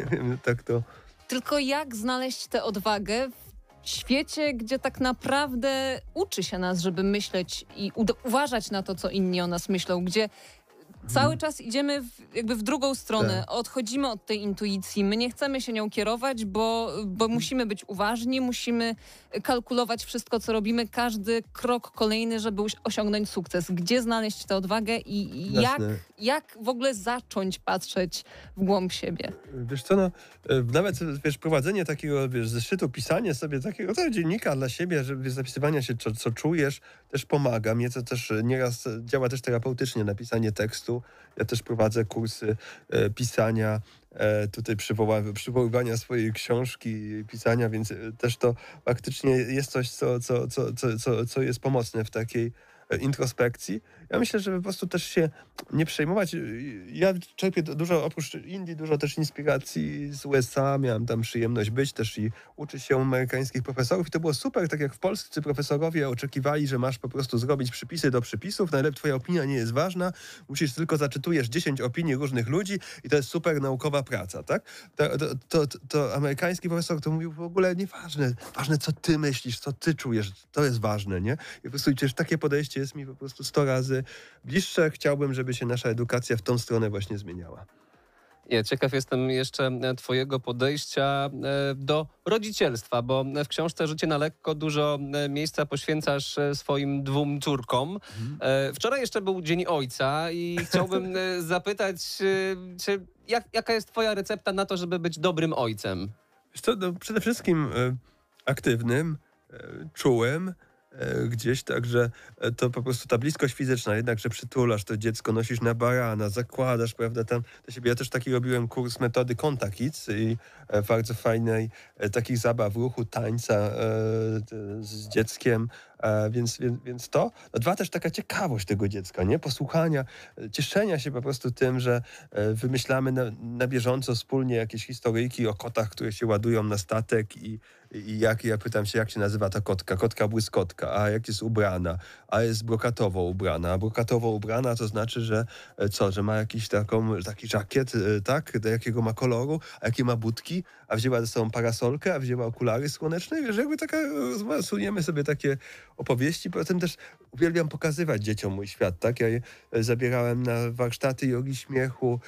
tak to... Tylko jak znaleźć tę odwagę w świecie, gdzie tak naprawdę uczy się nas, żeby myśleć i uważać na to, co inni o nas myślą, gdzie cały czas idziemy w, jakby w drugą stronę, odchodzimy od tej intuicji. My nie chcemy się nią kierować, bo, bo musimy być uważni, musimy kalkulować wszystko, co robimy, każdy krok kolejny, żeby osiągnąć sukces. Gdzie znaleźć tę odwagę i jak, jak w ogóle zacząć patrzeć w głąb siebie? Wiesz co, no, e, nawet wiesz, prowadzenie takiego wiesz, zeszytu, pisanie sobie takiego to dziennika dla siebie, żeby zapisywania się, co, co czujesz, też pomaga. Mnie to też e, nieraz działa też terapeutycznie, napisanie tekstu. Ja też prowadzę kursy e, pisania, e, tutaj przywoła, przywoływania swojej książki, pisania, więc e, też to faktycznie jest coś, co, co, co, co, co, co jest pomocne w takiej introspekcji. Ja myślę, że po prostu też się nie przejmować. Ja czerpię du- dużo, oprócz Indii, dużo też inspiracji z USA. Miałem tam przyjemność być też i uczyć się amerykańskich profesorów. I to było super, tak jak w Polsce profesorowie oczekiwali, że masz po prostu zrobić przypisy do przypisów. Najlepiej twoja opinia nie jest ważna. Musisz tylko zaczytujesz 10 opinii różnych ludzi i to jest super naukowa praca, tak? To, to, to, to amerykański profesor to mówił w ogóle nieważne. Ważne, co ty myślisz, co ty czujesz. To jest ważne, nie? I po prostu przecież takie podejście jest mi po prostu 100 razy bliższe. Chciałbym, żeby się nasza edukacja w tą stronę właśnie zmieniała. Nie, ciekaw jestem jeszcze e, Twojego podejścia e, do rodzicielstwa, bo w książce Życie na lekko dużo e, miejsca poświęcasz swoim dwóm córkom. E, Wczoraj jeszcze był Dzień Ojca i chciałbym zapytać, czy, jak, jaka jest Twoja recepta na to, żeby być dobrym ojcem? Co, no, przede wszystkim aktywnym, czułym, gdzieś także e, to po prostu ta bliskość fizyczna, jednak, że przytulasz to dziecko, nosisz na barana, zakładasz, prawda, tam do siebie. Ja też taki robiłem kurs metody Kids i e, bardzo fajnej e, takich zabaw, ruchu, tańca e, z dzieckiem, e, więc, więc, więc to. No, dwa, też taka ciekawość tego dziecka, nie? Posłuchania, e, cieszenia się po prostu tym, że e, wymyślamy na, na bieżąco wspólnie jakieś historyjki o kotach, które się ładują na statek i, i jak, ja pytam się, jak się nazywa ta kotka? Kotka błyskotka, a jak jest ubrana? A jest brokatowo ubrana. A brokatowo ubrana to znaczy, że e, co, że ma jakiś taką, taki żakiet, e, tak? Do jakiego ma koloru, a jakie ma budki, a wzięła ze sobą parasolkę, a wzięła okulary słoneczne. Wiesz, jakby taka, e, suniemy sobie takie opowieści. Potem też uwielbiam pokazywać dzieciom mój świat, tak? Ja je zabierałem na warsztaty jogi śmiechu,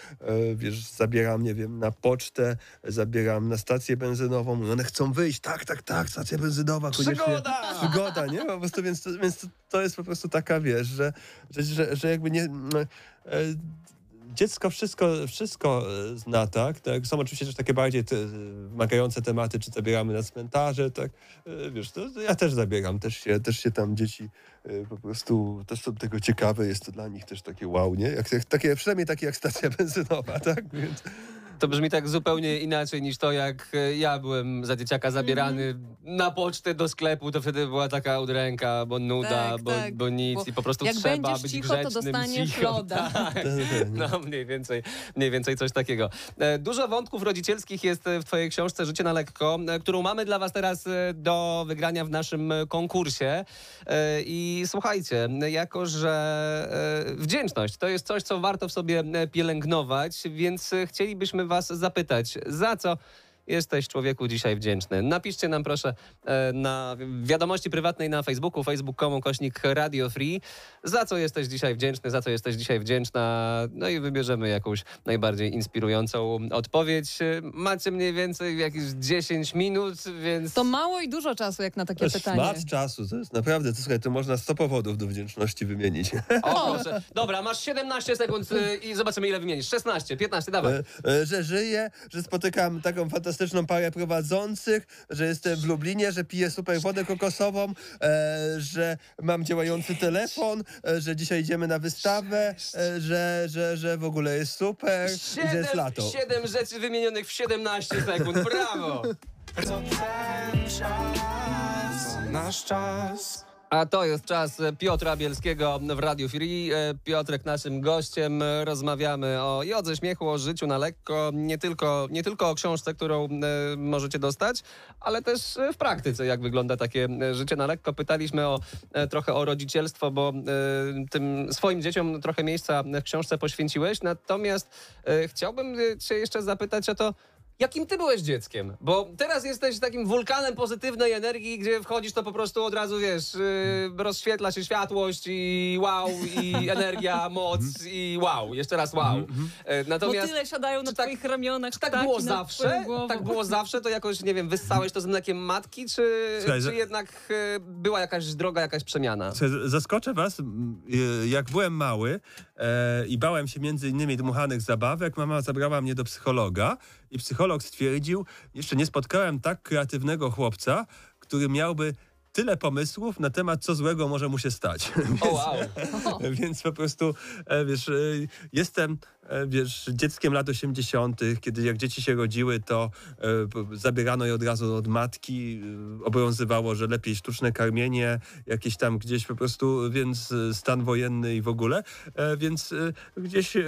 wiesz, zabieram, nie wiem, na pocztę, zabieram na stację benzynową. One chcą wyjść, tak, tak, tak, stacja benzynowa. Przygoda! Przygoda, nie? Po prostu, więc, to- więc to, jest po prostu taka, wiesz, że, że, że, jakby nie... no, e, Dziecko wszystko, wszystko e, zna, tak? tak? Są oczywiście też takie bardziej te, wymagające tematy, czy zabieramy na cmentarze, tak? E, Wiesz, to, ja też zabieram, też się, też się tam dzieci po prostu, też są tego ciekawe, jest to dla nich też takie wow, nie? Jak, jak, takie, przynajmniej takie jak stacja benzynowa, tak? Więc, To brzmi tak zupełnie inaczej niż to, jak e, ja byłem za dzieciaka zabierany na pocztę do sklepu, to wtedy była taka udręka, bo nuda, Tak, bo, tak. bo nic Bo i po prostu jak trzeba będziesz być cicho, to grzecznym, dostaniesz cicho. loda. Tak. tak, No mniej więcej, mniej więcej coś takiego. E, Dużo wątków rodzicielskich jest e, w twojej książce Życie na lekko, którą mamy dla was teraz do wygrania w naszym konkursie. I słuchajcie, jako że wdzięczność to jest coś, co warto w sobie pielęgnować, więc e, was zapytać, za co jesteś człowieku dzisiaj wdzięczny? Napiszcie nam proszę e, na wiadomości prywatnej na Facebooku, facebook.com kośnik Radio Free, za co jesteś dzisiaj wdzięczny, za co jesteś dzisiaj wdzięczna, no i wybierzemy jakąś najbardziej inspirującą odpowiedź. Macie mniej więcej jakieś 10 minut, więc... To mało i dużo czasu jak na to takie jest pytanie. szmat czasu, to jest naprawdę, to, słuchaj, to można 100 powodów do wdzięczności wymienić. O, proszę. Dobra, masz 17 sekund y, i zobaczymy ile wymienisz. 16, 15, dawaj. E, e, że żyję, że spotykam taką fantastyczną parę prowadzących, że jestem w Lublinie, że piję super wodę kokosową, e, że mam działający telefon, e, że dzisiaj idziemy na wystawę, e, że, że, że w ogóle jest super i że jest Siedem, lato. siedem rzeczy wymienionych w 17 sekund. Brawo! To ten czas, nasz czas. A to jest czas Piotra Bielskiego w Radiu Free. E, Piotrek naszym gościem. Rozmawiamy o jodze śmiechu, o życiu na lekko. Nie tylko, nie tylko o książce, którą e, możecie dostać, ale też e, w praktyce, jak wygląda takie życie na lekko. Pytaliśmy o, trochę o rodzicielstwo, bo tym swoim dzieciom trochę miejsca w książce poświęciłeś. Natomiast chciałbym cię jeszcze zapytać o to, Jakim ty byłeś dzieckiem? Bo teraz jesteś takim wulkanem pozytywnej energii, gdzie wchodzisz, to po prostu od razu wiesz, yy, rozświetla się światłość i wow, i energia, moc i wow, jeszcze raz wow. E, Natomiast Motyle siadają na tak- twoich ramionach, czy tak ptaki było zawsze? Tak było zawsze? To jakoś, nie wiem, wyssałeś to z mlekiem matki, czy, Słuchaj, czy jednak e, była jakaś droga, jakaś przemiana? Słuchaj, Zaskoczę was, jak byłem mały i bałem się między innymi dmuchanych zabawek, mama zabrała mnie do psychologa i psycholog stwierdził, jeszcze nie spotkałem tak kreatywnego chłopca, który miałby tyle pomysłów na temat, co złego może mu się stać. O wow. Więc po prostu, e, wiesz, e, jestem, e, wiesz, dzieckiem lat 80., kiedy jak dzieci się rodziły, to e, zabierano je od razu od matki, e, obowiązywało, że lepiej sztuczne karmienie, jakieś tam gdzieś po prostu, więc e, stan wojenny i w ogóle, E, więc e, gdzieś e,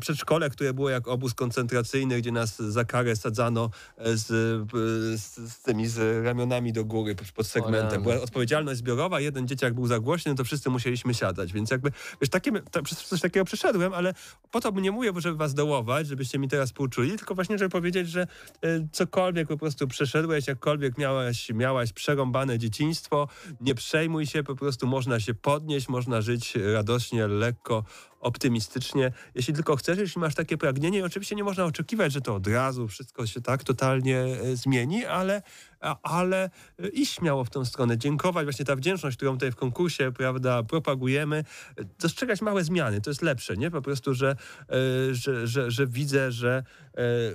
przedszkole, które było jak obóz koncentracyjny, gdzie nas za karę sadzano e, z, e, z, z tymi z ramionami do góry pod- segmentem. Była odpowiedzialność zbiorowa, jeden dzieciak był za głośny, to wszyscy musieliśmy siadać, więc jakby, wiesz, takie, coś takiego przeszedłem, ale po to nie mówię, mówię, żeby was dołować, żebyście mi teraz półczuli, tylko właśnie, żeby powiedzieć, że e, cokolwiek po prostu przeszedłeś, jakkolwiek miałaś, miałaś przerąbane dzieciństwo, nie przejmuj się, po prostu można się podnieść, można żyć radośnie, lekko, optymistycznie. Jeśli tylko chcesz, jeśli masz takie pragnienie, oczywiście nie można oczekiwać, że to od razu wszystko się tak totalnie e, zmieni, ale, ale e, iść śmiało w tą stronę, dziękować, właśnie ta wdzięczność, którą tutaj w konkursie, prawda, propagujemy, e, dostrzegać małe zmiany, to jest lepsze, nie? Po prostu, że, e, że, że, że widzę, że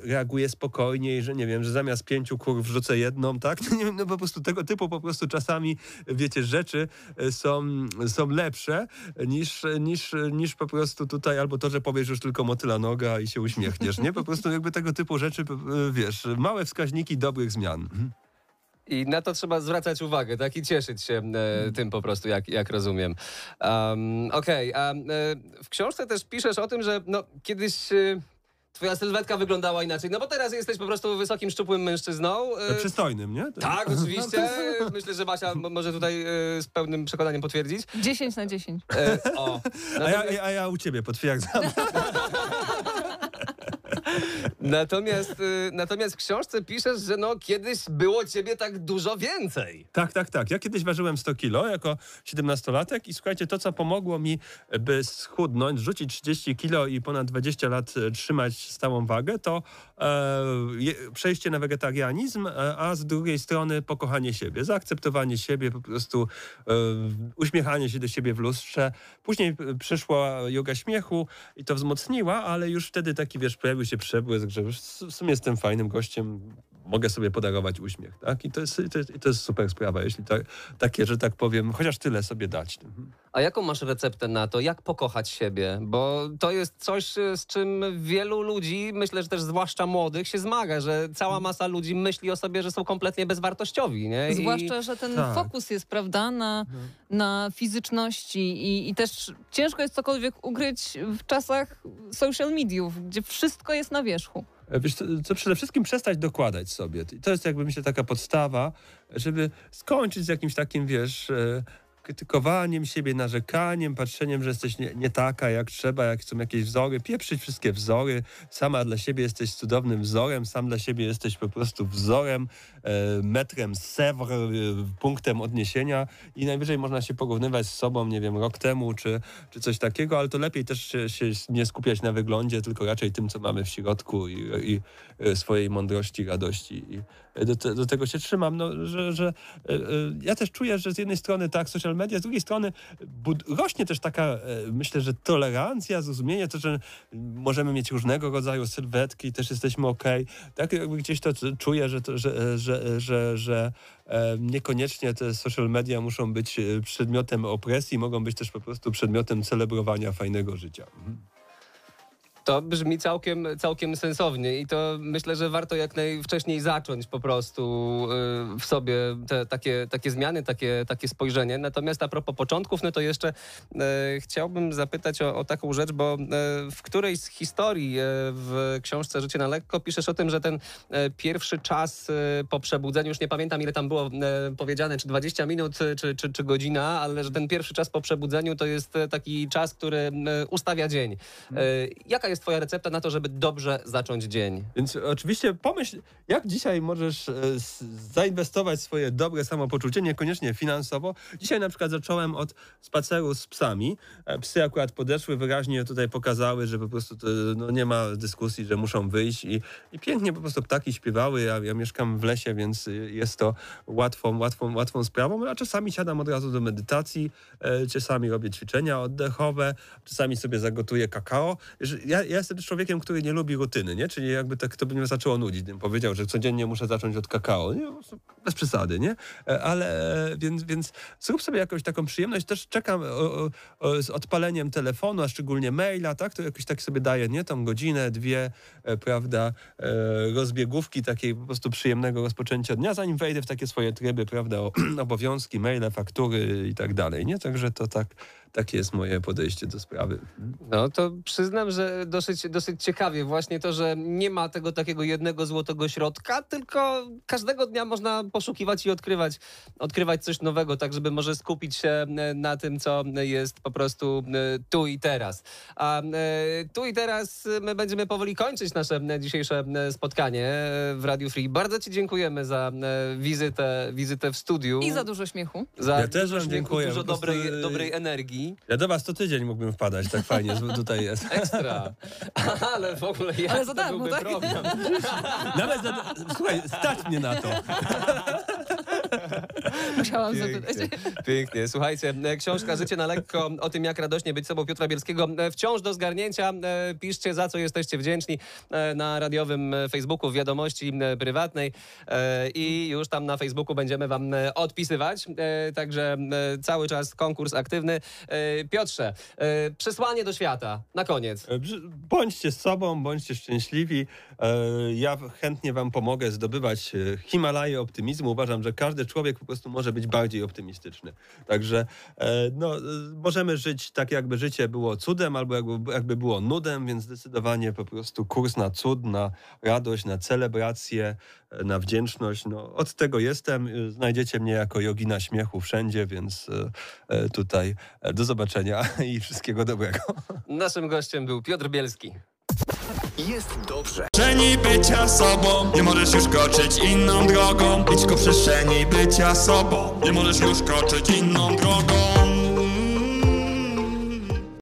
reaguję spokojniej, że nie wiem, że zamiast pięciu kur wrzucę jedną, tak? No, no po prostu tego typu po prostu czasami, wiecie, rzeczy są, są lepsze niż, niż, niż po prostu tutaj, albo to, że powiesz już tylko motyla noga i się uśmiechniesz, nie? Po prostu jakby tego typu rzeczy, wiesz, małe wskaźniki dobrych zmian. Mhm. I na to trzeba zwracać uwagę, tak? I cieszyć się e, tym po prostu, jak, jak rozumiem. Um, Okej, a e, w książce też piszesz o tym, że no, kiedyś e, twoja sylwetka wyglądała inaczej, no bo teraz jesteś po prostu wysokim, szczupłym mężczyzną. e, Przystojnym, nie? Tak, oczywiście. Myślę, że Basia może tutaj e, z pełnym przekonaniem potwierdzić. 10 na 10. E, o. A ja, Natomiast, a ja u ciebie potwierdzam. natomiast, e, natomiast w książce piszesz, że no kiedyś było ciebie tak dużo więcej. Tak, tak, tak. Ja kiedyś ważyłem 100 kilo jako 17-latek i słuchajcie, to co pomogło mi, by schudnąć, rzucić 30 kilo i ponad 20 lat e, trzymać stałą wagę, to e, przejście na wegetarianizm, e, a z drugiej strony pokochanie siebie, zaakceptowanie siebie, po prostu e, uśmiechanie się do siebie w lustrze. Później e, przyszła yoga śmiechu i to wzmocniła, ale już wtedy taki, wiesz, pojawił się przebłysk, że w sumie jestem fajnym gościem, mogę sobie podarować uśmiech, tak? I to jest, to jest, to jest super sprawa, jeśli tak, takie, że tak powiem, chociaż tyle sobie dać. Mhm. A jaką masz receptę na to, jak pokochać siebie? Bo to jest coś, e, z czym wielu ludzi, myślę, że też zwłaszcza młodych, się zmaga, że cała masa ludzi myśli o sobie, że są kompletnie bezwartościowi, nie? I- Zwłaszcza, że ten tak. fokus jest, prawda, na, na fizyczności i, i też ciężko jest cokolwiek ukryć w czasach social mediów, gdzie wszystko jest na wierzchu. Wiesz, co, przede wszystkim przestać dokładać sobie. To jest jakby myślę taka podstawa, żeby skończyć z jakimś takim, wiesz, e, krytykowaniem siebie, narzekaniem, patrzeniem, że jesteś nie, nie taka jak trzeba, jak są jakieś wzory, pieprzyć wszystkie wzory. Sama dla siebie jesteś cudownym wzorem, sam dla siebie jesteś po prostu wzorem, e, metrem Sèvres, e, punktem odniesienia i najwyżej można się porównywać z sobą, nie wiem, rok temu czy, czy coś takiego, ale to lepiej też się, się nie skupiać na wyglądzie, tylko raczej tym, co mamy w środku i, i e, swojej mądrości, radości. I do, do tego się trzymam, no, że, że ja też czuję, że z jednej strony tak, social media, z drugiej strony rośnie też taka, e, myślę, że tolerancja, zrozumienie, to, że możemy mieć różnego rodzaju sylwetki, też jesteśmy okej. Tak jakby gdzieś to czuję, że, że, że, że, że niekoniecznie te social media muszą być e, przedmiotem opresji, mogą być też po prostu przedmiotem celebrowania fajnego życia. Mhm. To brzmi całkiem, całkiem sensownie i to myślę, że warto jak najwcześniej zacząć po prostu y, w sobie te takie, takie zmiany, takie, takie spojrzenie. Natomiast a propos początków, no to jeszcze y, chciałbym zapytać o, o taką rzecz, bo y, w którejś z historii w książce Życie na lekko piszesz o tym, że ten pierwszy czas po przebudzeniu, już nie pamiętam ile tam było powiedziane, czy 20 minut, czy, czy, czy godzina, ale że ten pierwszy czas po przebudzeniu to jest taki czas, który ustawia dzień. Y, Jaka jest twoja recepta na to, żeby dobrze zacząć dzień? Więc oczywiście pomyśl, jak dzisiaj możesz e, zainwestować swoje dobre samopoczucie, niekoniecznie finansowo. Dzisiaj na przykład zacząłem od spaceru z psami. E, Psy akurat podeszły, wyraźnie tutaj pokazały, że po prostu to, no, nie ma dyskusji, że muszą wyjść i, i pięknie po prostu ptaki śpiewały. Ja, ja mieszkam w lesie, więc y, jest to łatwą, łatwą, łatwą sprawą, a czasami siadam od razu do medytacji, e, czasami robię ćwiczenia oddechowe, czasami sobie zagotuję kakao. Ja, ja jestem człowiekiem, który nie lubi rutyny, nie? Czyli jakby tak to by mnie zaczęło nudzić, gdybym powiedział, że codziennie muszę zacząć od kakao. Nie? Bez przesady, nie? E, Ale e, więc, więc zrób sobie jakąś taką przyjemność. Też czekam o, o, z odpaleniem telefonu, a szczególnie maila, tak? To jakoś tak sobie daję, nie? Tą godzinę, dwie, e, prawda, rozbiegówki takiej po prostu przyjemnego rozpoczęcia dnia, zanim wejdę w takie swoje tryby, prawda, o, obowiązki, maile, faktury i tak dalej, nie? Także to tak, takie jest moje podejście do sprawy. No to przyznam, że dosyć, dosyć ciekawie właśnie to, że nie ma tego takiego jednego złotego środka, tylko każdego dnia można poszukiwać i odkrywać, odkrywać coś nowego, tak żeby może skupić się e, na tym, co jest po prostu e, tu i teraz. A e, tu i teraz my będziemy powoli kończyć nasze dzisiejsze spotkanie w Radio Free. Bardzo Ci dziękujemy za wizytę, wizytę w studiu. I za dużo śmiechu. za Ja też dużo wam dziękuję, Dużo dobrej, dobrej energii. Ja do was co tydzień mógłbym wpadać, tak fajnie że tutaj jest. Ekstra. Ale w ogóle jak Ale za to darmo, byłby tak? program. Nawet, za, słuchaj, stać mnie na to. Musiałam zapytać. Pięknie, pięknie. Słuchajcie, e, książka Życie na lekko o tym, jak radośnie być sobą Piotra Bielskiego e, wciąż do zgarnięcia. E, Piszcie, za co jesteście wdzięczni na radiowym Facebooku w wiadomości prywatnej i już tam na Facebooku będziemy wam odpisywać. Także cały czas konkurs aktywny. Piotrze, przesłanie do świata na koniec. Bądźcie z sobą, bądźcie szczęśliwi. Ja chętnie wam pomogę zdobywać Himalaje optymizmu. Uważam, że każdy człowiek po prostu może być bardziej optymistyczny. Także e, no, e, możemy żyć tak, jakby życie było cudem, albo jakby, jakby było nudem, więc zdecydowanie po prostu kurs na cud, na radość, na celebrację, e, na wdzięczność. No, od tego jestem. Znajdziecie mnie jako jogina śmiechu wszędzie, więc tutaj do zobaczenia i wszystkiego dobrego. Naszym gościem był Piotr Bielski. Jest dobrze. Przestrzeni bycia sobą. Nie możesz już kroczyć inną drogą. Idź ku przestrzeni bycia sobą. Nie możesz już kroczyć inną drogą